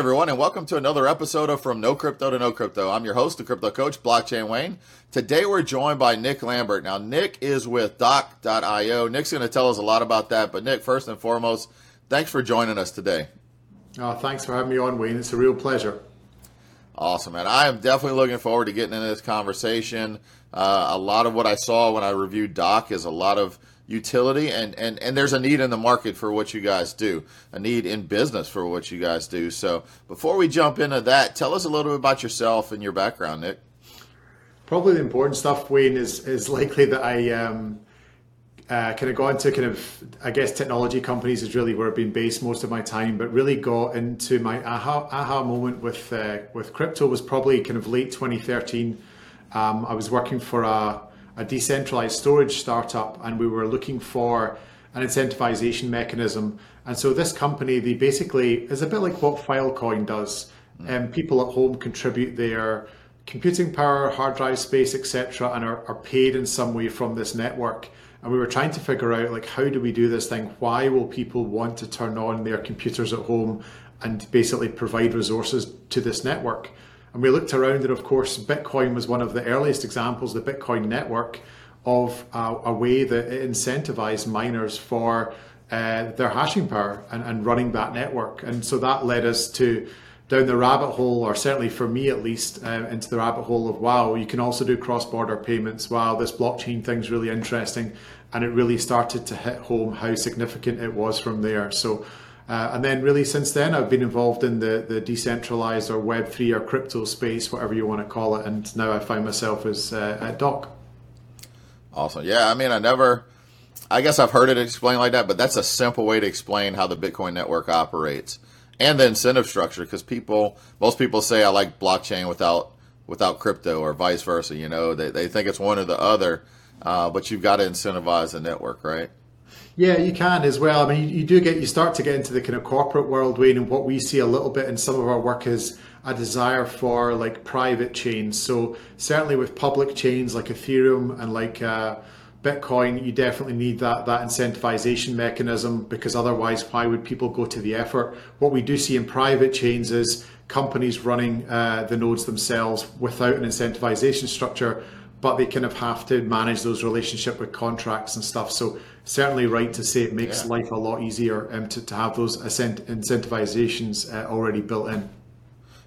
everyone, and welcome to another episode of From No Crypto to Know Crypto. I'm your host, the crypto coach, Blockchain Wayne. Today we're joined by Nick Lambert. Now, Nick is with Dock.io. Nick's going to tell us a lot about that, but Nick, first and foremost, thanks for joining us today. Oh, thanks for having me on, Wayne. It's a real pleasure. Awesome, man. I am definitely looking forward to getting into this conversation. Uh, a lot of what I saw when I reviewed Dock is a lot of utility and, and, and there's a need in the market for what you guys do, a need in business for what you guys do. So before we jump into that, tell us a little bit about yourself and your background, Nick. Probably the important stuff, Wayne, is is likely that I um, uh, kind of got into kind of I guess technology companies is really where I've been based most of my time, but really got into my aha aha moment with uh, with crypto was probably kind of late 2013. Um, I was working for a a decentralized storage startup, and we were looking for an incentivization mechanism. And so this company, they basically is a bit like what Filecoin does. Mm. Um, people at home contribute their computing power, hard drive space, etc., and are, are paid in some way from this network. And we were trying to figure out like how do we do this thing? Why will people want to turn on their computers at home and basically provide resources to this network? And we looked around, and of course, Bitcoin was one of the earliest examples, the Bitcoin network, of uh, a way that it incentivized miners for uh, their hashing power and, and running that network. And so that led us to down the rabbit hole, or certainly for me at least, uh, into the rabbit hole of wow, you can also do cross border payments. Wow, this blockchain thing's really interesting. And it really started to hit home how significant it was from there. So uh, and then really since then, I've been involved in the, the decentralized or Web3 or crypto space, whatever you want to call it. And now I find myself as uh, at Dock. Awesome. Yeah. I mean, I never, I guess I've heard it explained like that, but that's a simple way to explain how the Bitcoin network operates and the incentive structure. Because people, most people say I like blockchain without, without crypto or vice versa. You know, they, they think it's one or the other, uh, but you've got to incentivize the network, right? Yeah, you can as well. I mean, you, you, do get you start to get into the kind of corporate world, Wayne, and what we see a little bit in some of our work is a desire for like private chains. So certainly with public chains like Ethereum and like uh, Bitcoin, you definitely need that that incentivization mechanism because otherwise, why would people go to the effort? What we do see in private chains is companies running uh, the nodes themselves without an incentivization structure but they kind of have to manage those relationship with contracts and stuff. So certainly right to say it makes yeah. life a lot easier um, to, to have those incentivizations uh, already built in.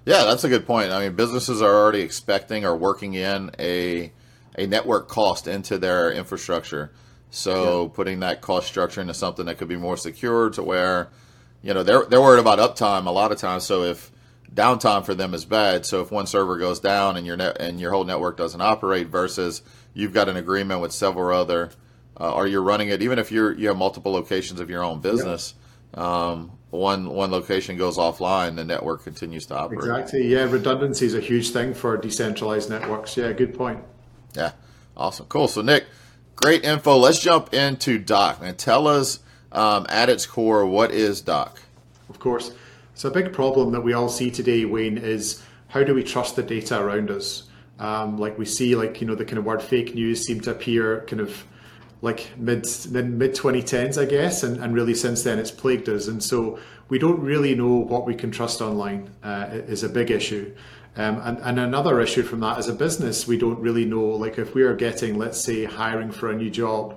Yeah, that's a good point. I mean, businesses are already expecting or working in a a network cost into their infrastructure. So yeah. putting that cost structure into something that could be more secure to where, you know, they're they're worried about uptime a lot of times. So if downtime for them is bad. So if one server goes down and your net and your whole network doesn't operate, versus you've got an agreement with several other, uh, or you're running it, even if you're you have multiple locations of your own business. Um, one one location goes offline, the network continues to operate. Exactly. Yeah, redundancy is a huge thing for decentralized networks. Yeah, good point. Yeah, awesome, cool. So Nick, great info. Let's jump into Dock and tell us um, at its core what is Dock. Of course. So a big problem that we all see today, Wayne, is how do we trust the data around us? Um, like we see, like you know, the kind of word fake news seem to appear kind of like mid mid 2010s, I guess, and, and really since then it's plagued us. And so we don't really know what we can trust online uh, is a big issue. Um, and, and another issue from that as a business, we don't really know, like if we are getting, let's say, hiring for a new job,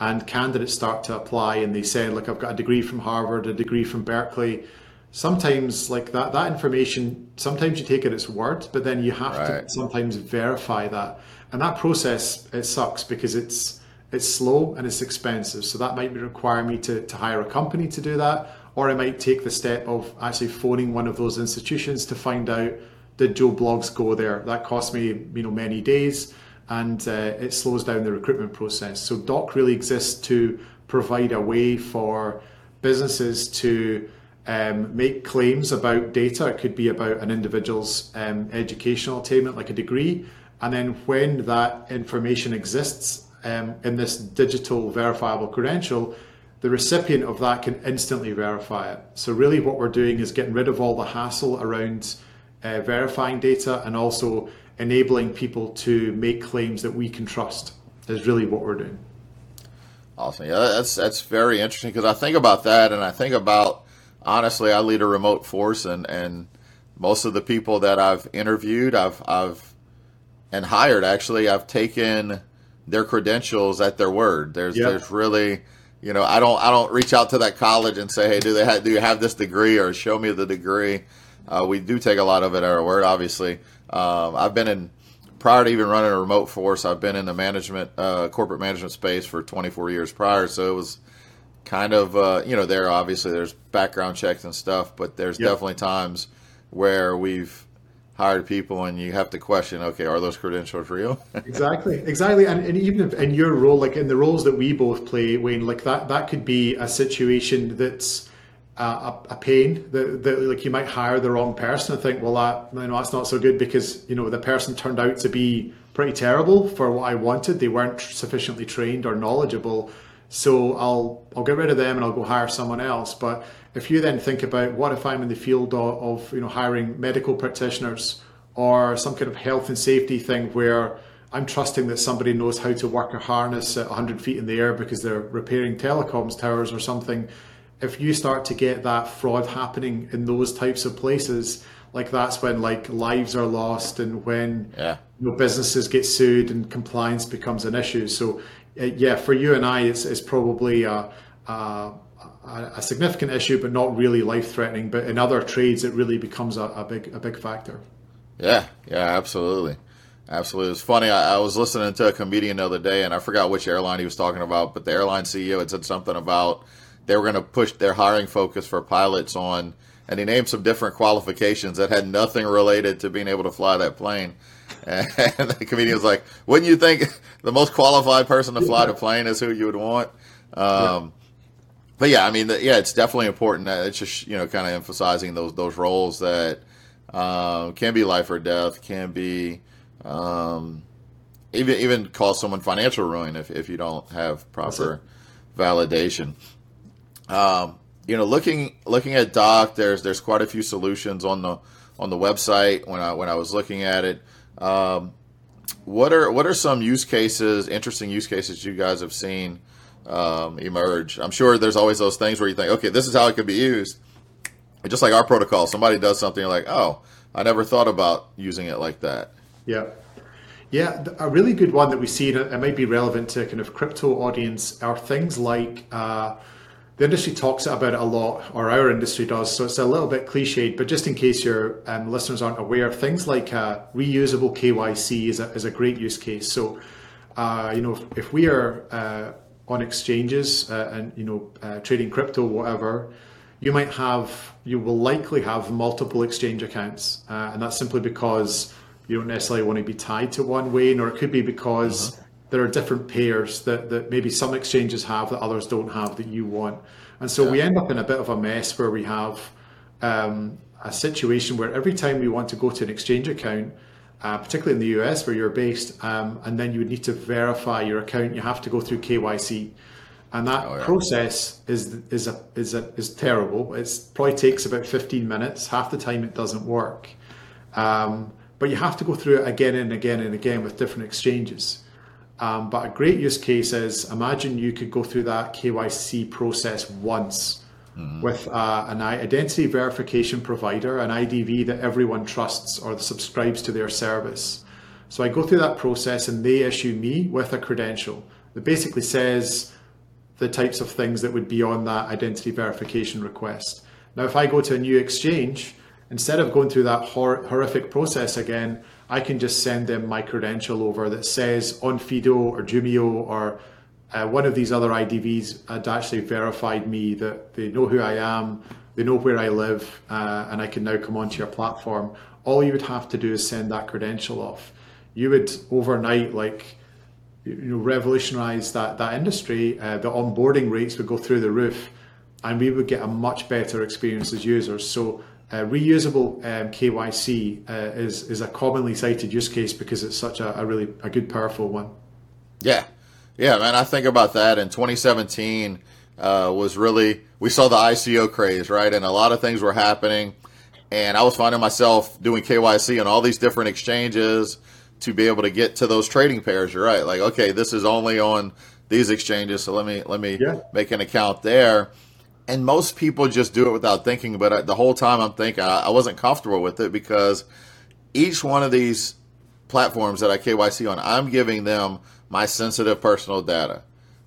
and candidates start to apply and they say, look, I've got a degree from Harvard, a degree from Berkeley, sometimes like that that information sometimes you take it at its word but then you have right. to sometimes verify that. And that process it sucks because it's it's slow and it's expensive. So that might require me to, to hire a company to do that or i might take the step of actually phoning one of those institutions to find out did joe blogs go there? That cost me you know many days and uh, it slows down the recruitment process. So Dock really exists to provide a way for businesses to um, make claims about data. It could be about an individual's um, educational attainment, like a degree. And then when that information exists um, in this digital verifiable credential, the recipient of that can instantly verify it. So, really, what we're doing is getting rid of all the hassle around uh, verifying data and also enabling people to make claims that we can trust, is really what we're doing. Awesome. Yeah, that's, that's very interesting because I think about that and I think about honestly, I lead a remote force, and and most of the people that I've interviewed, I've I've and hired actually, I've taken their credentials at their word. There's yep. there's really you know I don't I don't reach out to that college and say hey do they have, do you have this degree or show me the degree. Uh, we do take a lot of it at our word. Obviously, um, I've been in prior to even running a remote force. I've been in the management uh, corporate management space for 24 years prior, so it was kind of uh, you know there obviously there's background checks and stuff, but there's yep. definitely times where we've hired people and you have to question okay are those credentials real exactly exactly and, and even if in your role like in the roles that we both play wayne like that that could be a situation that's uh, a, a, pain that, that, like you might hire the wrong person and think well that you know that's not so good because you know the person turned out to be pretty terrible for what i wanted they weren't sufficiently trained or knowledgeable so i'll i'll get rid of them and i'll go hire someone else but if you then think about what if I'm in the field of, of you know hiring medical practitioners or some kind of health and safety thing where I'm trusting that somebody knows how to work a harness at 100 feet in the air because they're repairing telecoms towers or something. If you start to get that fraud happening in those types of places, like that's when like lives are lost and when yeah. you know, businesses get sued and compliance becomes an issue. So Uh, yeah, for you and I, it's, it's probably a, a a, significant issue, but not really life threatening. But in other trades, it really becomes a, a big a big factor. Yeah, yeah, absolutely. Absolutely. It's funny. I, I, was listening to a comedian the other day, and I forgot which airline he was talking about, but the airline CEO had said something about they were going to push their hiring focus for pilots on, and he named some different qualifications that had nothing related to being able to fly that plane. And the comedian was like, "Wouldn't you think the most qualified person to fly the plane is who you would want?" Um, but yeah, I mean, yeah, it's definitely important. It's just you know, kind of emphasizing those those roles that um, can be life or death, can be um, even even cause someone financial ruin if, if you don't have proper validation. Um, you know, looking looking at Dock, there's there's quite a few solutions on the on the website when I when I was looking at it. Um, what are what are some use cases, interesting use cases you guys have seen? um, emerge. I'm sure there's always those things where you think, okay, this is how it could be used. just like our protocol, somebody does something, you're like, oh, I never thought about using it like that. Yeah. Yeah, a really good one that we see, and it might be relevant to kind of crypto audience, are things like uh, the industry talks about it a lot, or our industry does, so it's a little bit cliched, but just in case your um, listeners aren't aware, things like uh, reusable KYC is a, is a great use case. So, uh, you know, if, if we are uh, on exchanges uh, and you know uh, trading crypto, whatever, you might have you will likely have multiple exchange accounts, uh, and that's simply because you don't necessarily want to be tied to one way, or it could be because uh-huh. There are different pairs that, that maybe some exchanges have that others don't have that you want, and so yeah. we end up in a bit of a mess where we have um, a situation where every time we want to go to an exchange account uh, particularly in the US where you're based, um, and then you would need to verify your account. You have to go through KYC, and that oh, yeah. process is is a, is a, is terrible. It probably takes about 15 minutes. Half the time it doesn't work, um, but you have to go through it again and again and again with different exchanges. Um, but a great use case is imagine you could go through that KYC process once mm-hmm. with uh, an identity verification provider, an IDV that everyone trusts or subscribes to their service. So I go through that process and they issue me with a credential that basically says the types of things that would be on that identity verification request. Now, if I go to a new exchange, instead of going through that hor- horrific process again, I can just send them my credential over that says Onfido or Jumio or uh, one of these other IDVs had actually verified me that they know who I am, they know where I live, uh, and I can now come onto your platform. All you would have to do is send that credential off. You would overnight, like, you know, revolutionize that that industry. Uh, the onboarding rates would go through the roof, and we would get a much better experience as users. So. Uh, reusable um, KYC uh, is is a commonly cited use case because it's such a, a really a good powerful one. Yeah, yeah, man, I think about that. In 2017 uh, was really we saw the ICO craze, right? And a lot of things were happening, and I was finding myself doing KYC on all these different exchanges to be able to get to those trading pairs. You're right, like okay, this is only on these exchanges, so let me let me yeah. make an account there. And most people just do it without thinking. But the whole time I'm thinking, I wasn't comfortable with it because each one of these platforms that I KYC on, I'm giving them my sensitive personal data,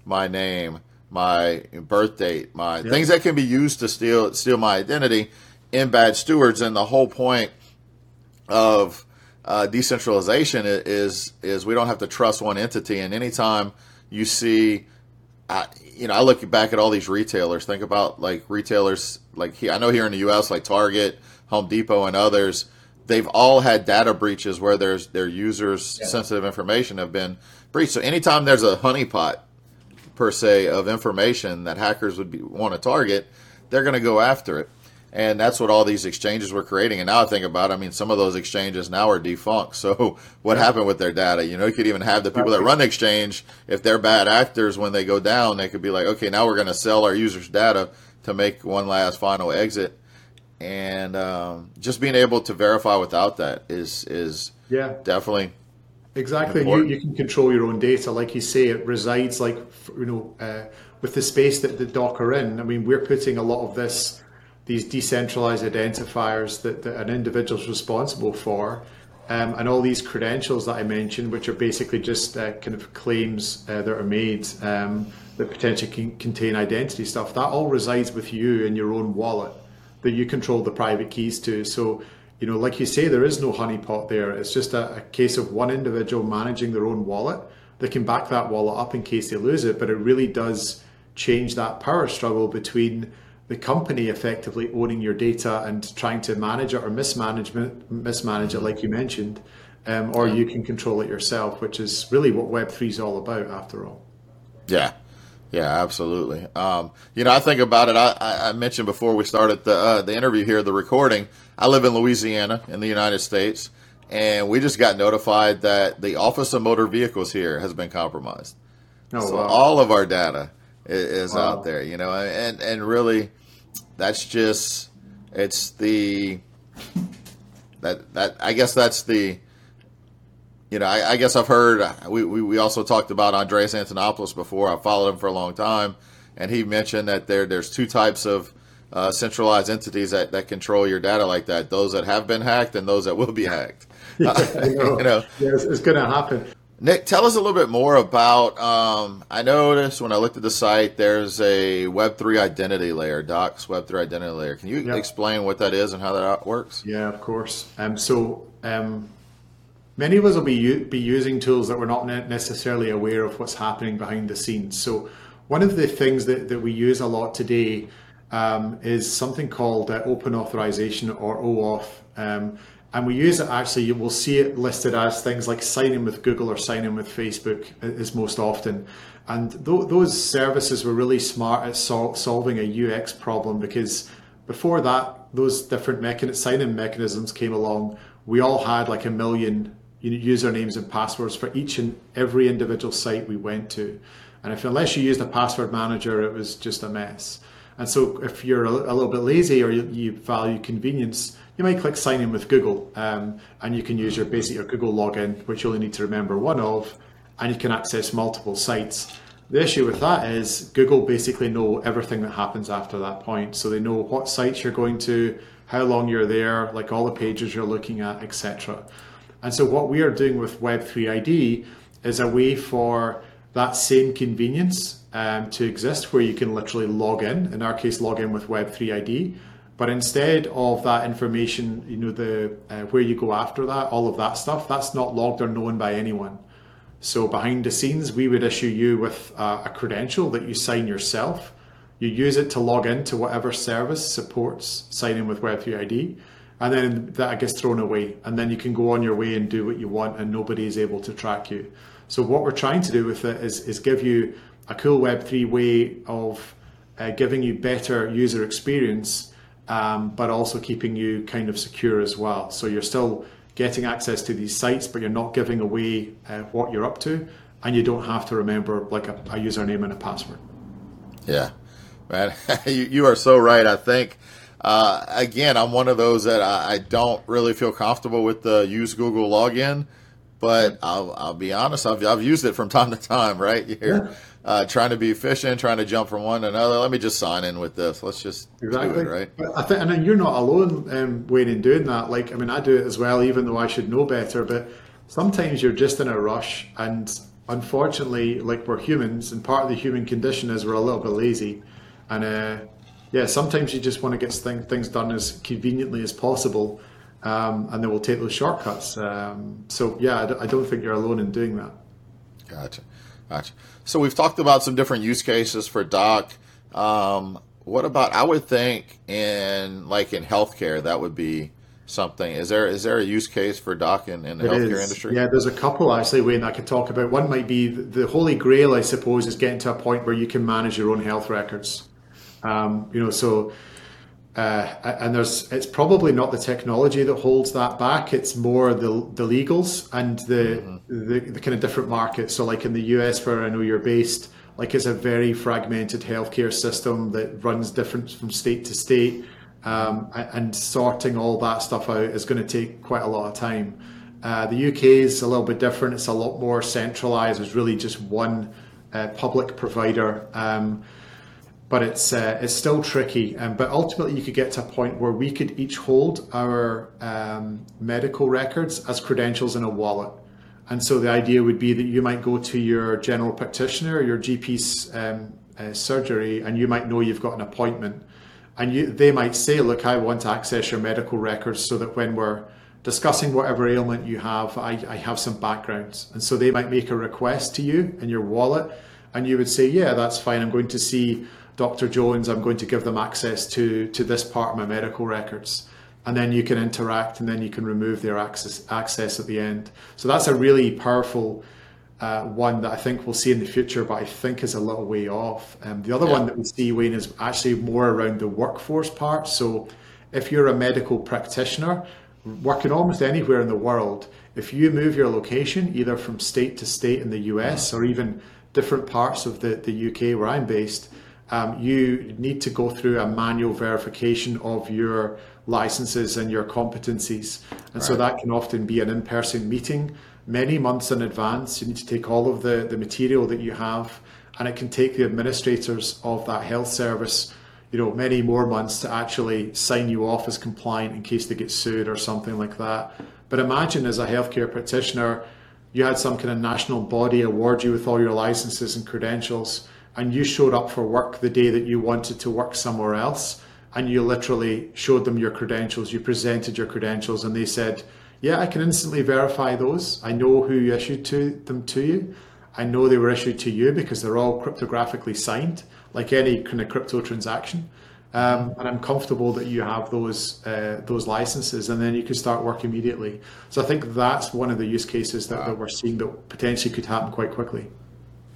my name, my birth date, my things that can be used to steal steal my identity in bad stewards. And the whole point of uh, decentralization is is we don't have to trust one entity. And anytime you see, you know, I look back at all these retailers. Think about like retailers like I know here in the U.S. like Target, Home Depot, and others they've all had data breaches where there's their users' yeah. sensitive information have been breached. So anytime there's a honeypot per se of information that hackers would be, want to target, they're going to go after it. And that's what all these exchanges were creating. And now I think about, it, I mean, some of those exchanges now are defunct. So what yeah. happened with their data? You know, you could even have the people that run the exchange, if they're bad actors, when they go down, they could be like, okay, now we're going to sell our users' data to make one last final exit and um, just being able to verify without that is is yeah definitely exactly you, you can control your own data like you say it resides like you know uh, with the space that the docker in i mean we're putting a lot of this these decentralized identifiers that, that an individual is responsible for um, and all these credentials that i mentioned which are basically just uh, kind of claims uh, that are made um, that potentially can contain identity stuff that all resides with you in your own wallet that you control the private keys to. So, you know, like you say, there is no honeypot there. It's just a, a case of one individual managing their own wallet. They can back that wallet up in case they lose it, but it really does change that power struggle between the company effectively owning your data and trying to manage it or mismanagement mismanage it like you mentioned um, or you can control it yourself which is really what web3 is all about after all yeah yeah, absolutely. Um, you know, I think about it. I, I mentioned before we started the uh, the interview here, the recording. I live in Louisiana in the United States, and we just got notified that the Office of Motor Vehicles here has been compromised. Oh, so wow. all of our data is, is wow. out there. You know, and and really, that's just it's the that that I guess that's the you know, I, I, guess I've heard we, we, we, also talked about Andreas Antonopoulos before. I followed him for a long time, and he mentioned that there there's two types of uh, centralized entities that, that control your data like that: those that have been hacked and those that will be hacked. yeah, know. you know, yeah, it's, it's going to happen. Nick, tell us a little bit more about. Um, I noticed when I looked at the site, there's a Web3 identity layer, Dock's Web3 identity layer. Can you yep. explain what that is and how that works? Yeah, of course. Um, so um, many of us will be, be using tools that we're not necessarily aware of what's happening behind the scenes. So one of the things that, that we use a lot today um, is something called uh, open authorization or OAuth. Um, and we use it actually, you will see it listed as things like sign in with Google or sign in with Facebook is most often. And th- those services were really smart at sol- solving a UX problem because before that, those different mechan- mechanisms came along. We all had like a million usernames and passwords for each and every individual site we went to. And if unless you used a password manager, it was just a mess. And so if you're a, a little bit lazy or you, you, value convenience, you might click sign in with Google um, and you can use your basic your Google login, which you only need to remember one of, and you can access multiple sites. The issue with that is Google basically know everything that happens after that point. So they know what sites you're going to, how long you're there, like all the pages you're looking at, etc. And so what we are doing with Web3 ID is a way for that same convenience um, to exist where you can literally log in, in our case, log in with Web3 ID. But instead of that information, you know, the uh, where you go after that, all of that stuff, that's not logged or known by anyone. So behind the scenes, we would issue you with a credential that you sign yourself. You use it to log into whatever service supports signing with Web3 ID and then that gets thrown away and then you can go on your way and do what you want and nobody is able to track you so what we're trying to do with it is, is give you a cool web3 way of uh, giving you better user experience um, but also keeping you kind of secure as well. So you're still getting access to these sites but you're not giving away uh, what you're up to and you don't have to remember like a, a username and a password. Yeah. Man you, you are so right i think. Uh, again, I'm one of those that I, I, don't really feel comfortable with the use Google login, but I'll, I'll be honest, I've, I've used it from time to time, right? You're yeah. uh, trying to be efficient, trying to jump from one to another. Let me just sign in with this. Let's just exactly. It, right? I think, and then you're not alone, um, Wayne, in doing that. Like, I mean, I do it as well, even though I should know better. But sometimes you're just in a rush, and unfortunately, like we're humans, and part of the human condition is we're a little bit lazy, and uh, yeah, sometimes you just want to get things done as conveniently as possible um, and then we'll take those shortcuts. Um, so yeah, I, don't think you're alone in doing that. Gotcha, gotcha. So we've talked about some different use cases for Dock. Um, what about? I would think in like in healthcare that would be something. Is there is there a use case for Dock in, in the it healthcare is. industry? Yeah, there's a couple actually, Wayne, I could talk about. One might be the holy grail, I suppose, is getting to a point where you can manage your own health records. Um, you know, so uh, and there's it's probably not the technology that holds that back. It's more the the legals and the, mm-hmm. the, the kind of different markets. So like in the US, where I know you're based, like it's a very fragmented healthcare system that runs different from state to state, um, and sorting all that stuff out is going to take quite a lot of time. Uh, the UK is a little bit different. It's a lot more centralized. There's really just one uh, public provider. Um, but it's uh, it's still tricky. Um, but ultimately, you could get to a point where we could each hold our um, medical records as credentials in a wallet. And so the idea would be that you might go to your general practitioner, your GP's um, uh, surgery, and you might know you've got an appointment. And you, they might say, "Look, I want to access your medical records so that when we're discussing whatever ailment you have, I, I have some backgrounds." And so they might make a request to you in your wallet, and you would say, "Yeah, that's fine. I'm going to see." Dr. Jones, I'm going to give them access to, to this part of my medical records. And then you can interact and then you can remove their access, access at the end. So that's a really powerful uh, one that I think we'll see in the future, but I think is a little way off. Um, the other yeah. one that we see, Wayne, is actually more around the workforce part. So if you're a medical practitioner working almost anywhere in the world, if you move your location either from state to state in the US or even different parts of the, the UK where I'm based, um, you need to go through a manual verification of your licenses and your competencies. And right. so that can often be an in person meeting many months in advance. You need to take all of the, the material that you have, and it can take the administrators of that health service you know many more months to actually sign you off as compliant in case they get sued or something like that but imagine as a healthcare practitioner you had some kind of national body award you with all your licenses and credentials and you showed up for work the day that you wanted to work somewhere else and you literally showed them your credentials, you presented your credentials, and they said, Yeah, I can instantly verify those. I know who issued to them to you. I know they were issued to you because they're all cryptographically signed, like any kind of crypto transaction. Um, and I'm comfortable that you have those uh, those licenses, and then you can start work immediately. So I think that's one of the use cases that, that we're seeing that potentially could happen quite quickly.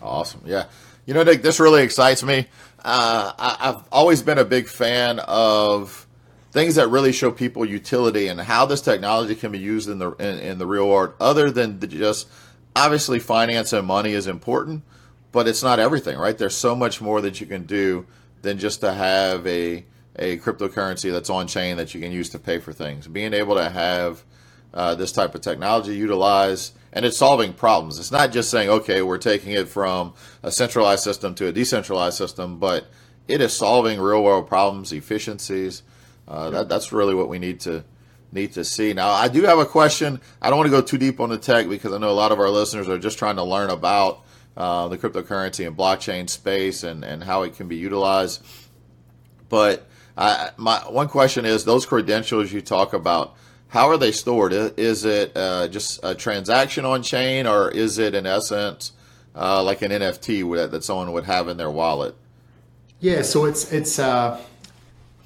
Awesome, yeah. You know, Nick, this really excites me. Uh, I, have always been a big fan of things that really show people utility and how this technology can be used in the in, in the real world. Other than just obviously finance and money is important, but it's not everything, right? There's so much more that you can do than just to have a a cryptocurrency that's on chain that you can use to pay for things. Being able to have uh, this type of technology utilized and it's solving problems. It's not just saying, okay, we're taking it from a centralized system to a decentralized system, but it is solving real world problems, efficiencies. Uh, that, that's really what we need to need to see. Now, I do have a question. I don't want to go too deep on the tech because I know a lot of our listeners are just trying to learn about uh, the cryptocurrency and blockchain space and, and how it can be utilized. But I, my one question is those credentials you talk about how are they stored? Is it uh, just a transaction on chain, or is it in essence uh, like an NFT that someone would have in their wallet? Yeah, so it's it's uh,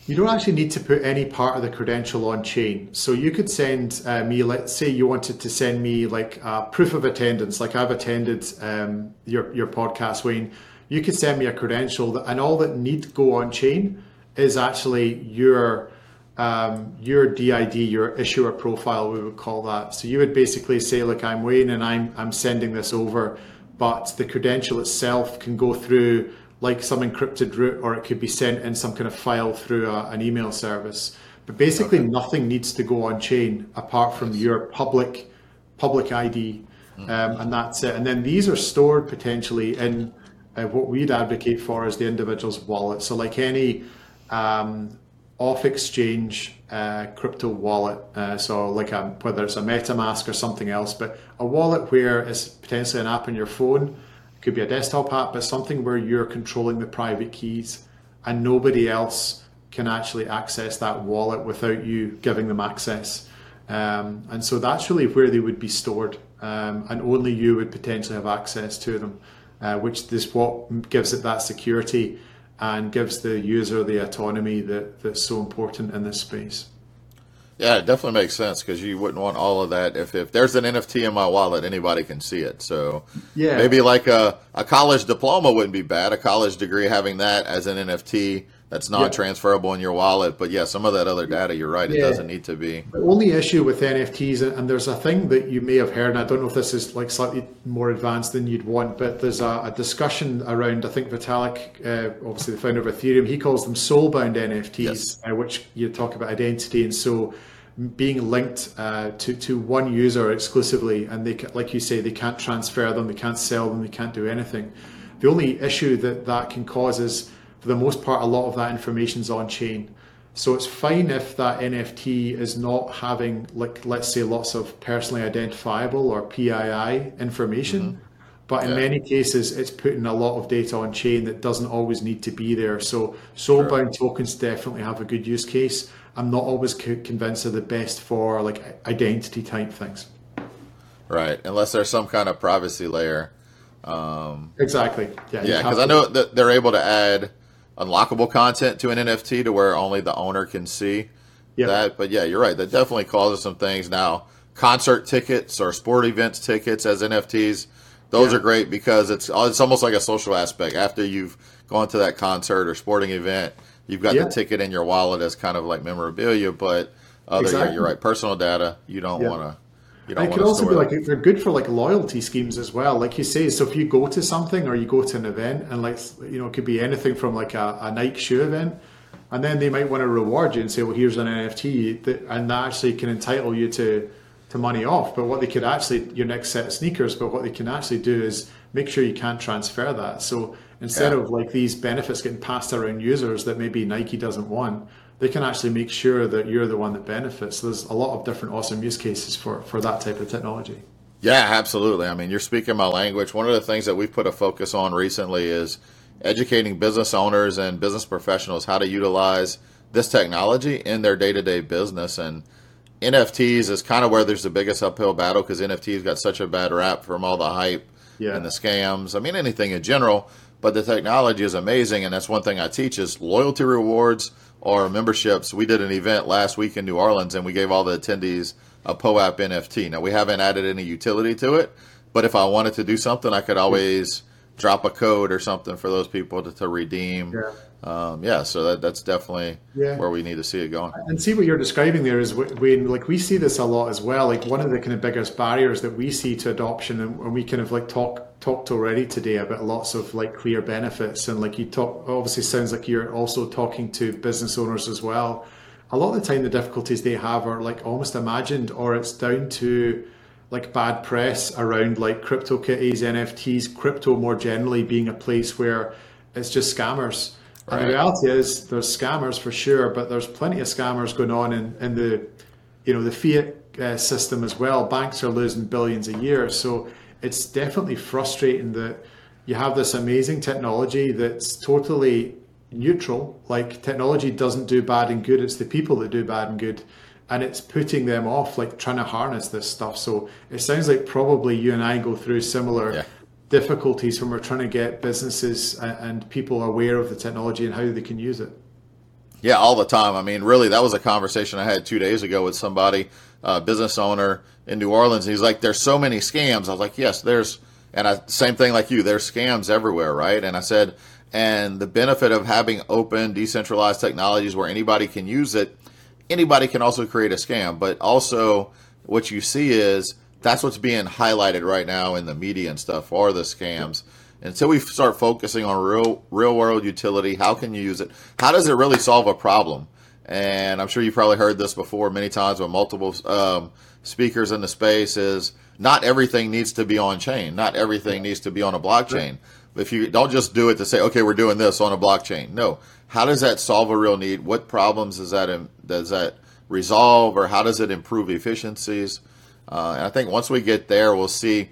you don't actually need to put any part of the credential on chain. So you could send uh, me, let's say you wanted to send me like proof of attendance, like I've attended um, your your podcast, Wayne. You could send me a credential, that, and all that need to go on chain is actually your um, your DID, your issuer profile, we would call that. So you would basically say, look, I'm Wayne and I'm, I'm sending this over, but the credential itself can go through like some encrypted route or it could be sent in some kind of file through a, an email service. But basically okay. nothing needs to go on chain apart from your public public ID. um, and that's it. And then these are stored potentially in uh, what we'd advocate for is the individual's wallet. So, like any um, off exchange uh, crypto wallet, uh, so like a, whether it's a MetaMask or something else, but a wallet where it's potentially an app on your phone, it could be a desktop app, but something where you're controlling the private keys and nobody else can actually access that wallet without you giving them access. Um, and so that's really where they would be stored, um, and only you would potentially have access to them, uh, which is what gives it that security and gives the user the autonomy that, that's so important in this space. Yeah, it definitely makes sense because you wouldn't want all of that. If, if there's an NFT in my wallet, anybody can see it. So yeah. maybe like a, a college diploma wouldn't be bad. A college degree, having that as an NFT that's not transferable in your wallet. But yeah, some of that other data, you're right, it yeah. doesn't need to be. The only issue with NFTs, and there's a thing that you may have heard, and I don't know if this is like slightly more advanced than you'd want, but there's a, a discussion around, I think Vitalik, uh, obviously the founder of Ethereum, he calls them soul-bound NFTs, yes. uh, which you talk about identity. And so being linked uh, to, to one user exclusively, and they, like you say, they can't transfer them, they can't sell them, they can't do anything. The only issue that that can cause is for the most part, a lot of that information is on chain. So it's fine if that NFT is not having, like, let's say, lots of personally identifiable or PII information. Mm-hmm. But in yeah. many cases, it's putting a lot of data on chain that doesn't always need to be there. So soulbound sure. tokens definitely have a good use case. I'm not always convinced they're the best for like identity type things. Right, unless there's some kind of privacy layer. Um, exactly. Yeah. Yeah, because I know that they're able to add unlockable content to an NFT to where only the owner can see yep. that. But yeah, you're right. That definitely causes some things. Now, concert tickets or sport events tickets as NFTs, those yeah. are great because it's uh, it's almost like a social aspect. After you've gone to that concert or sporting event, you've got yeah. the ticket in your wallet as kind of like memorabilia. But other, exactly. you're right, personal data, you don't yeah. want to you it could also be like they're good for like loyalty schemes as well. Like you say, so if you go to something or you go to an event and like you know it could be anything from like a, a Nike shoe event, and then they might want to reward you and say, well, here's an NFT, that, and that actually can entitle you to to money off. But what they could actually your next set of sneakers, but what they can actually do is make sure you can't transfer that. So instead yeah. of like these benefits getting passed around users that maybe Nike doesn't want they can actually make sure that you're the one that benefits. So there's a lot of different awesome use cases for, for that type of technology. Yeah, absolutely. I mean, you're speaking my language. One of the things that we've put a focus on recently is educating business owners and business professionals how to utilize this technology in their day to day business. And NFTs is kind of where there's the biggest uphill battle because NFTs got such a bad rap from all the hype yeah. and the scams. I mean, anything in general. But the technology is amazing, and that's one thing I teach is loyalty rewards or memberships. We did an event last week in New Orleans, and we gave all the attendees a POAP NFT. Now we haven't added any utility to it, but if I wanted to do something, I could always drop a code or something for those people to, to redeem. Yeah. Um, yeah, so that, that's definitely yeah. where we need to see it going. And see what you're describing there is when, like, we see this a lot as well. Like, one of the kind of biggest barriers that we see to adoption, and, and we kind of like talk talked already today about lots of like clear benefits, and like you talk, obviously sounds like you're also talking to business owners as well. A lot of the time, the difficulties they have are like almost imagined, or it's down to like bad press around like crypto kitties, NFTs, crypto more generally being a place where it's just scammers. Right. And the reality is there's scammers for sure, but there's plenty of scammers going on in, in the you know the fiat uh, system as well. Banks are losing billions a year, so it's definitely frustrating that you have this amazing technology that's totally neutral. Like technology doesn't do bad and good; it's the people that do bad and good and it's putting them off like trying to harness this stuff so it sounds like probably you and i go through similar yeah. Difficulties when we're trying to get businesses and people aware of the technology and how they can use it. Yeah all the time. I mean really that was a conversation i had two days ago with somebody a business owner in new orleans he's like there's so many scams. I was like yes there's and I, same thing like you there's scams everywhere right? And i said and the benefit of having open decentralized technologies where anybody can use it anybody can also create a scam, but also what you see is that's what's being highlighted right now in the media and stuff are the scams. Until we start focusing on real real world utility, how can you use it? How does it really solve a problem? And I'm sure you've probably heard this before many times with multiple um, speakers in the space is not everything needs to be on chain. Not everything needs to be on a blockchain. If you don't just do it to say, okay, we're doing this on a blockchain. No. How does that solve a real need? What problems does that does that resolve, or how does it improve efficiencies? Uh, and I think once we get there, we'll see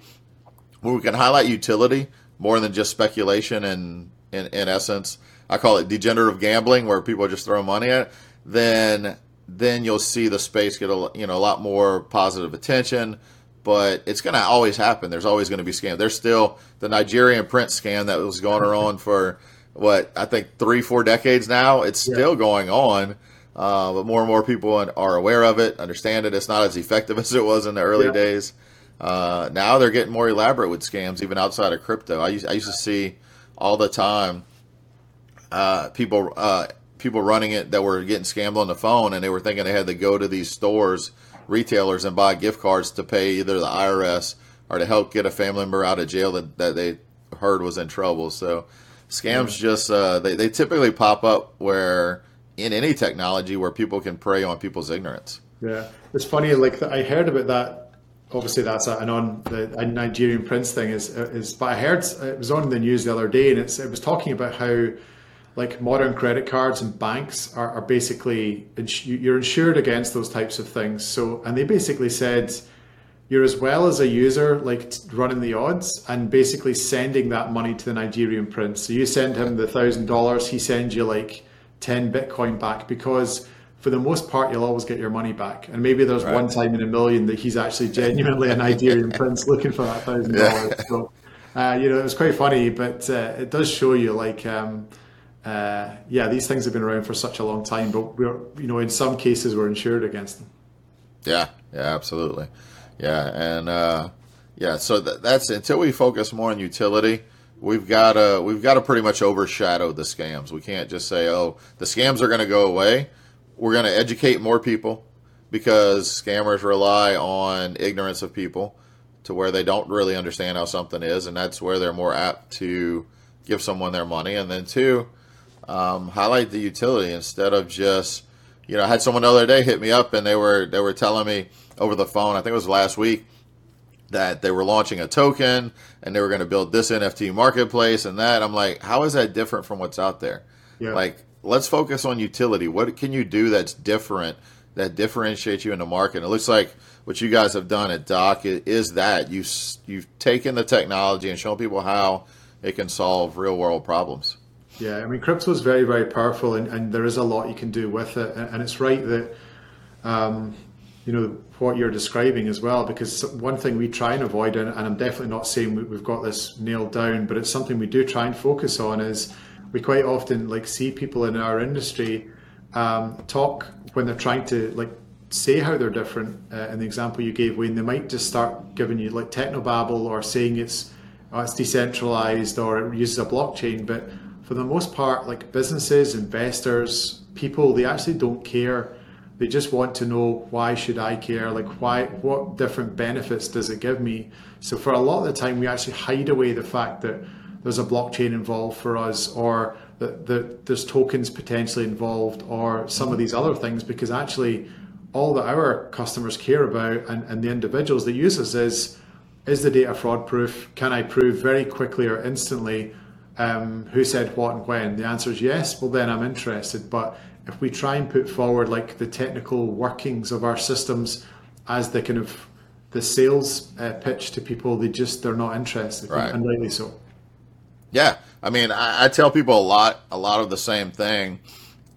where we can highlight utility more than just speculation and in, in essence, I call it degenerative gambling, where people just throw money at. It, then then you'll see the space get a you know a lot more positive attention. But it's going to always happen. There's always going to be scams. There's still the Nigerian print scam that was going on for what I think three, four decades now. It's yeah. still going on, uh, but more and more people are aware of it, understand it. It's not as effective as it was in the early yeah. days. Uh, now they're getting more elaborate with scams, even outside of crypto. I used, I used to see all the time uh, people uh, people running it that were getting scammed on the phone, and they were thinking they had to go to these stores, retailers, and buy gift cards to pay either the IRS or to help get a family member out of jail that, that they heard was in trouble. So scams yeah. just uh, they they typically pop up where in any technology where people can prey on people's ignorance. Yeah, it's funny. Like I heard about that obviously that's an on the a Nigerian prince thing is uh, is but I heard it was on the news the other day and it's it was talking about how like modern credit cards and banks are, are basically you're insured against those types of things so and they basically said you're as well as a user like running the odds and basically sending that money to the Nigerian prince so you send him the thousand dollars he sends you like 10 bitcoin back because for the most part, you'll always get your money back. And maybe there's right. one time in a million that he's actually genuinely a Nigerian prince looking for that thousand dollars. So, uh, you know, it was quite funny, but uh, it does show you like, um, uh, yeah, these things have been around for such a long time, but we're, you know, in some cases we're insured against them. Yeah, yeah, absolutely. Yeah. And, uh, yeah, so th- that's until we focus more on utility we've got to we've got to pretty much overshadow the scams. We can't just say, "Oh, the scams are going to go away." we're going to educate more people because scammers rely on ignorance of people to where they don't really understand how something is, and that's where they're more apt to give someone their money. And then two, um, highlight the utility instead of just you know I had someone the other day hit me up and they were they were telling me over the phone I think it was last week that they were launching a token and they were going to build this NFT marketplace and that I'm like how is that different from what's out there? Yeah. Like let's focus on utility. What can you do that's different that differentiates you in the market? And It looks like what you guys have done at Dock is that you you've taken the technology and shown people how it can solve real world problems. Yeah, I mean, crypto is very, very powerful, and, and there is a lot you can do with it. And it's right that, um, you know, what you're describing as well, because one thing we try and avoid, and, I'm definitely not saying we've got this nailed down, but it's something we do try and focus on is we quite often like see people in our industry um, talk when they're trying to like say how they're different. Uh, in the example you gave, Wayne, they might just start giving you like technobabble or saying it's oh, it's decentralized or it uses a blockchain. But for the most part, like businesses, investors, people, they actually don't care. They just want to know why should I care? Like why? What different benefits does it give me? So for a lot of the time, we actually hide away the fact that there's a blockchain involved for us, or that the, there's tokens potentially involved, or some of these other things, because actually all that our customers care about and, and the individuals that use us is is the data fraud proof? Can I prove very quickly or instantly um, who said what and when? The answer is yes. Well, then I'm interested. But if we try and put forward like the technical workings of our systems as the kind of the sales uh, pitch to people, they just they're not interested, right. and rightly so. Yeah, I mean, I, I, tell people a lot, a lot of the same thing.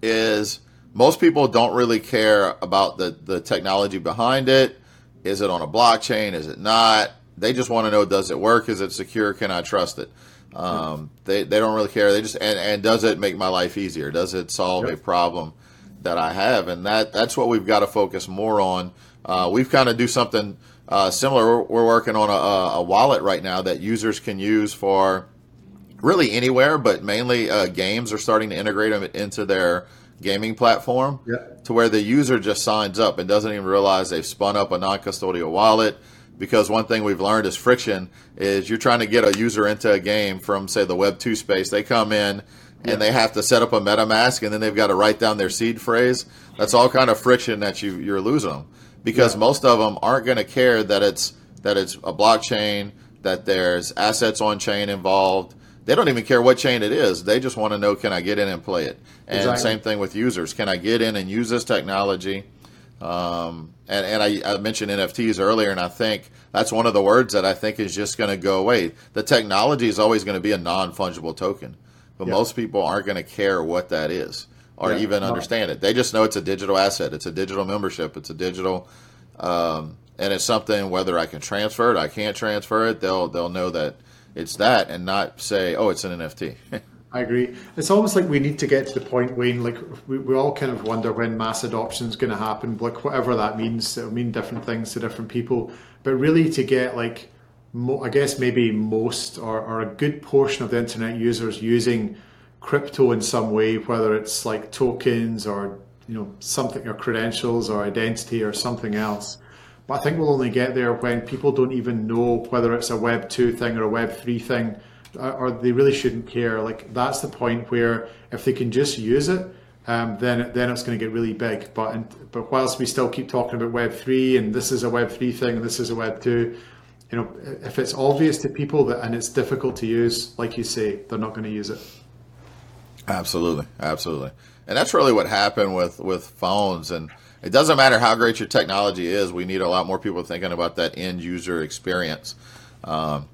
Is most people don't really care about the the technology behind it. Is it on a blockchain? Is it not? They just want to know: Does it work? Is it secure? Can I trust it? Um, they they don't really care. They just and, and does it make my life easier? Does it solve yep. a problem that I have? And that that's what we've got to focus more on. Uh, we've kind of do something uh, similar. We're, we're, working on a, a wallet right now that users can use for really anywhere, but mainly uh, games are starting to integrate them into their gaming platform yeah. to where the user just signs up and doesn't even realize they've spun up a non-custodial wallet because one thing we've learned is friction is you're trying to get a user into a game from say the web 2 space they come in and they have to set up a metamask and then they've got to write down their seed phrase that's all kind of friction that you you're losing them because yeah. most of them aren't going to care that it's that it's a blockchain, that there's assets on chain involved. They don't even care what chain it is. They just want to know can I get in and play it? And exactly. same thing with users. Can I get in and use this technology? Um, and and I, I, mentioned NFTs earlier, and I think that's one of the words that I think is just going to go away. The technology is always going to be a non fungible token, but most people aren't going to care what that is or yeah, even understand it. They just know it's a digital asset. It's a digital membership. It's a digital, um, and it's something whether I can transfer it, I can't transfer it. They'll they'll know that it's that, and not say, oh, it's an NFT. I agree. It's almost like we need to get to the point, Wayne. Like we, we all kind of wonder when mass adoption is going to happen. Like whatever that means, it'll mean different things to different people. But really, to get like, mo- I guess maybe most or, or a good portion of the internet users using crypto in some way, whether it's like tokens or you know something or credentials or identity or something else. But I think we'll only get there when people don't even know whether it's a Web two thing or a Web three thing, or they really shouldn't care. Like that's the point where if they can just use it, um, then then it's going to get really big. But but whilst we still keep talking about Web three and this is a Web three thing and this is a Web two, you know, if it's obvious to people that and it's difficult to use, like you say, they're not going to use it. Absolutely, absolutely, and that's really what happened with with phones. And it doesn't matter how great your technology is; we need a lot more people thinking about that end user experience. Um,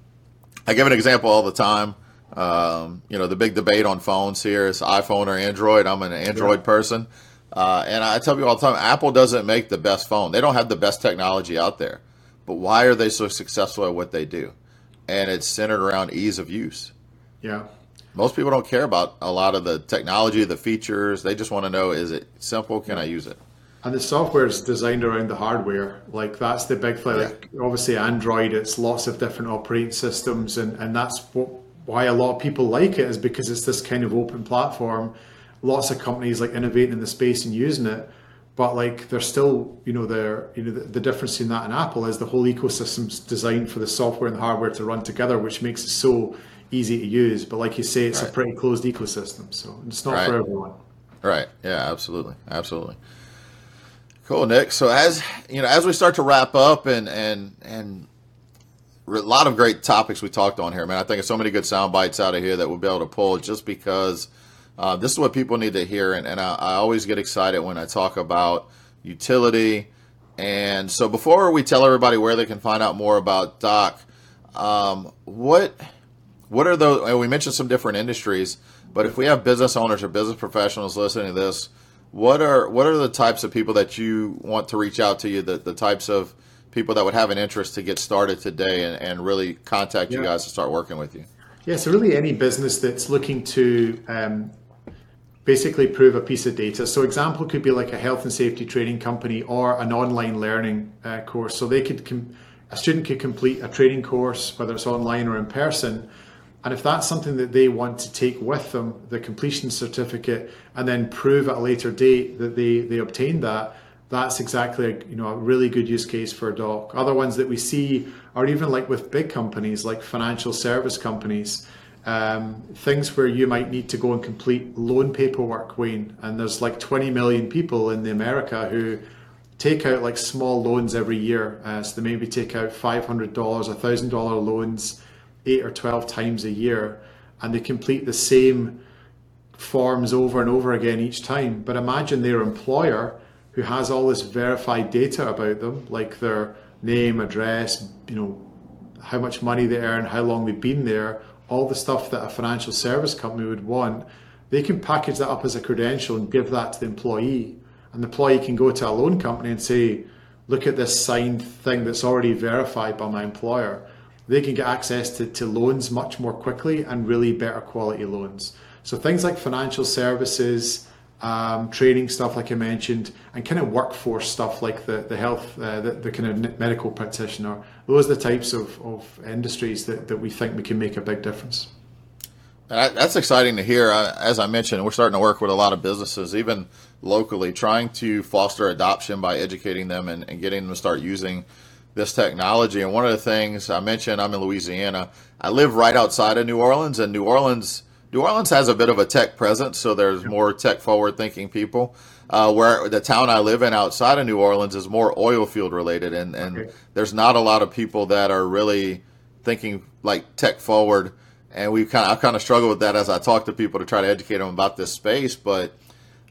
I give an example all the time. Um, you know, the big debate on phones here is iPhone or Android. I'm an Android yeah. person. Uh, and I tell people all the time, Apple doesn't make the best phone. They don't have the best technology out there. But why are they so successful at what they do? And it's centered around ease of use. Yeah most people don't care about a lot of the technology, the features. They just want to know: is it simple? Can I use it? And the software is designed around the hardware. Like that's the big thing. Like obviously Android, it's lots of different operating systems, and and that's what, why a lot of people like it is because it's this kind of open platform. Lots of companies like innovating in the space and using it, but like they're still you know there you know the, the difference in that and Apple is the whole ecosystem's designed for the software and the hardware to run together, which makes it so easy to use. But like you say, it's right. a pretty closed ecosystem, so it's not right. for everyone. Right. Yeah. Absolutely. Absolutely. Cool, Nick. So as you know, as we start to wrap up, and and and a lot of great topics we talked on here, man. I think there's so many good sound bites out of here that we'll be able to pull just because uh, this is what people need to hear. And, and I, I always get excited when I talk about utility. And so before we tell everybody where they can find out more about Dock, um, what what are those? We mentioned some different industries, but if we have business owners or business professionals listening to this, what are what are the types of people that you want to reach out to you? The, the types of people that would have an interest to get started today and, and really contact yeah. you guys to start working with you? Yeah, so really any business that's looking to um, basically prove a piece of data. So example could be like a health and safety training company or an online learning uh, course. So they could com- a student could complete a training course, whether it's online or in person and if that's something that they want to take with them, the completion certificate, and then prove at a later date that they, they obtained that, that's exactly a, you know a really good use case for a Dock. Other ones that we see are even like with big companies like financial service companies, um, things where you might need to go and complete loan paperwork, Wayne. And there's like 20 million people in the America who take out like small loans every year. Uh, so they maybe take out $500, $1,000 loans eight or 12 times a year and they complete the same forms over and over again each time. But imagine their employer who has all this verified data about them, like their name, address, you know, how much money they earn, how long they've been there, all the stuff that a financial service company would want. They can package that up as a credential and give that to the employee. And the employee can go to a loan company and say, look at this signed thing that's already verified by my employer they can get access to, to loans much more quickly and really better quality loans. So things like financial services, um, training stuff like I mentioned, and kind of workforce stuff like the the health, uh, the, the kind of medical practitioner. Those are the types of, of industries that, that we think we can make a big difference. That's exciting to hear. As I mentioned, we're starting to work with a lot of businesses, even locally, trying to foster adoption by educating them and, and getting them to start using this technology. And one of the things I mentioned, I'm in Louisiana. I live right outside of New Orleans, and New Orleans, New Orleans has a bit of a tech presence, so there's more tech forward thinking people. Uh, where the town I live in outside of New Orleans is more oil field related, and, and Okay. there's not a lot of people that are really thinking like tech forward. And we kind of I kind of struggle with that as I talk to people to try to educate them about this space. But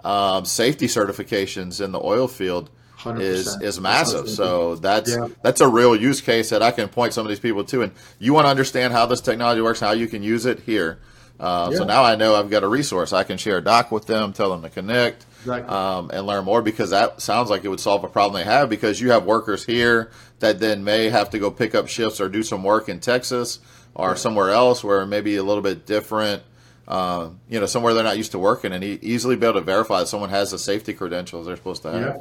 um, safety certifications in the oil field 100%. is is massive. So that's Yeah. that's a real use case that I can point some of these people to. And you want to understand how this technology works, how you can use it here. Uh, So now I know I've got a resource. I can share a doc with them, tell them to connect, Exactly. um, and learn more because that sounds like it would solve a problem they have because you have workers here that then may have to go pick up shifts or do some work in Texas or somewhere else where maybe a little bit different. Uh, you know, somewhere they're not used to working, and e- easily be able to verify that someone has the safety credentials they're supposed to have. Yeah.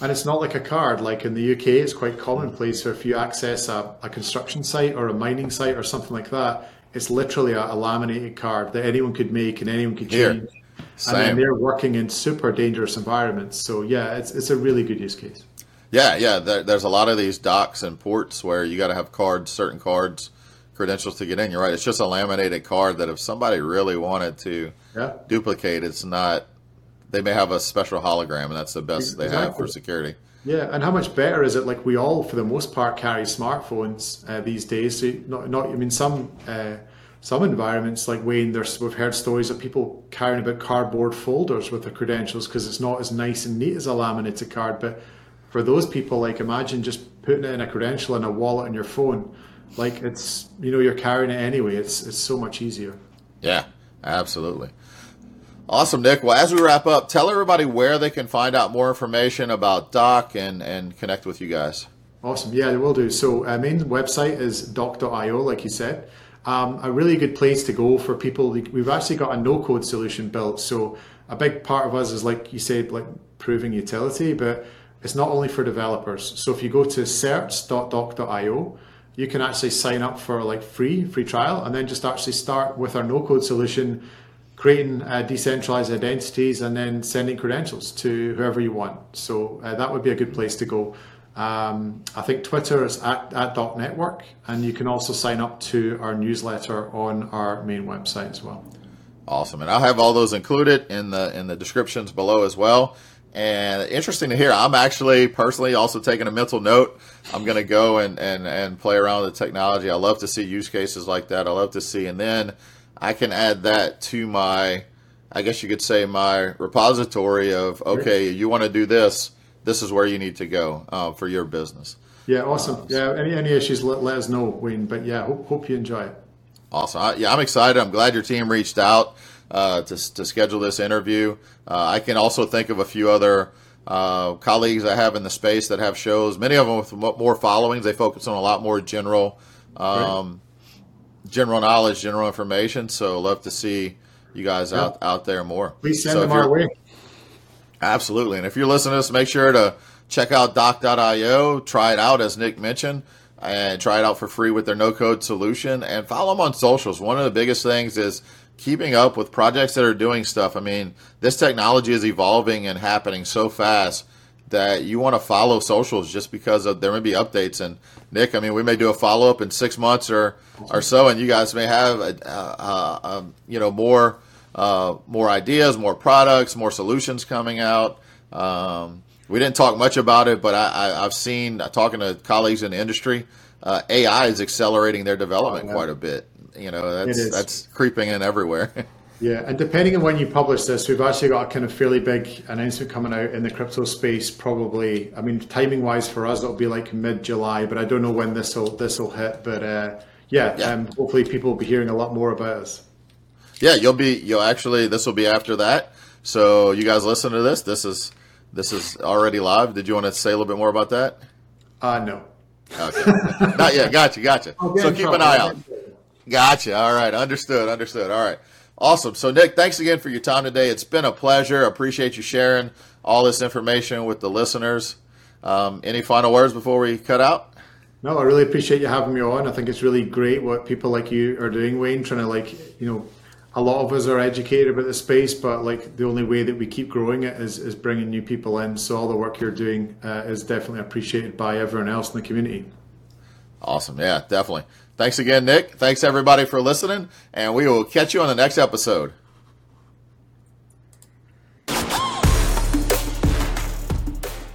And it's not like a card. Like in the UK, it's quite commonplace. So if you access a, a construction site or a mining site or something like that, it's literally a, a laminated card that anyone could make and anyone could Here. change. Same. And then they're working in super dangerous environments. So yeah, it's, it's a really good use case. Yeah, yeah. There, there's a lot of these docks and ports where you got to have cards, certain cards, credentials to get in. You're right. It's just a laminated card that if somebody really wanted to Yeah. duplicate, it's not. They may have a special hologram, and that's the best they have for security. Yeah, and how much better is it? Like we all, for the most part, carry smartphones uh, these days. So not, not. I mean, some uh, some environments like Wayne, there's we've heard stories of people carrying about cardboard folders with their credentials because it's not as nice and neat as a laminated card. But for those people, like imagine just putting it in a credential in a wallet on your phone. Like it's you know you're carrying it anyway. It's it's so much easier. Yeah, absolutely. Awesome, Nick. Well, as we wrap up, tell everybody where they can find out more information about Dock and, and connect with you guys. Awesome. Yeah, they will do. So, uh, main website is dock.io, like you said. Um, a really good place to go for people. We've actually got a no code solution built. So, a big part of us is, like you said, like proving utility, but it's not only for developers. So, if you go to certs.dock.io, you can actually sign up for like free, free trial, and then just actually start with our no code solution creating uh, decentralized identities and then sending credentials to whoever you want. So uh, that would be a good place to go. Um, I think Twitter is at, at Dock Network, and you can also sign up to our newsletter on our main website as well. Awesome, and I'll have all those included in the in the descriptions below as well. And interesting to hear. I'm actually personally also taking a mental note. I'm going to go and, and and play around with the technology. I love to see use cases like that. I love to see, and then I can add that to my, I guess you could say my repository of okay, you want to do this. This is where you need to go uh, for your business. Yeah, awesome. Yeah, any any issues, let, let us know, Wayne. But yeah, hope, hope you enjoy it. Awesome. I, yeah, I'm excited. I'm glad your team reached out uh, to, to schedule this interview. Uh, I can also think of a few other uh, colleagues I have in the space that have shows, many of them with more followings. They focus on a lot more general, um, general knowledge, general information. So love to see you guys out, out there more. Please send So them our way. Absolutely. And if you're listening to this, make sure to check out dock.io, try it out as Nick mentioned, and try it out for free with their no code solution and follow them on socials. One of the biggest things is keeping up with projects that are doing stuff. I mean, this technology is evolving and happening so fast that you want to follow socials just because of there may be updates. And Nick, I mean, we may do a follow up in six months or or so, and you guys may have a, a, a, you know more uh, more ideas, more products, more solutions coming out. Um, we didn't talk much about it, but I, I, I've seen talking to colleagues in the industry, uh, AI is accelerating their development Oh, yeah. quite a bit. You know, that's that's creeping in everywhere. Yeah, and depending on when you publish this, we've actually got a kind of fairly big announcement coming out in the crypto space. Probably, I mean, timing wise for us, it'll be like mid July, but I don't know when this will this will hit. But uh, yeah, Yeah. Um, hopefully people will be hearing a lot more about us. Yeah, you'll be you'll actually this will be after that. So you guys listen to this. This is this is already live. Did you want to say a little bit more about that? Uh no. Okay. Not yet. Gotcha. Gotcha. So keep an eye out. Gotcha. All right. Understood. Understood. All right. Awesome. So Nick, thanks again for your time today. It's been a pleasure. Appreciate you sharing all this information with the listeners. Um, any final words before we cut out? No, I really appreciate you having me on. I think it's really great what people like you are doing, Wayne, trying to like, you know, a lot of us are educated about the space, but like the only way that we keep growing it is, is bringing new people in. So all the work you're doing uh, is definitely appreciated by everyone else in the community. Awesome. Yeah, definitely. Thanks again, Nick. Thanks everybody for listening, and we will catch you on the next episode.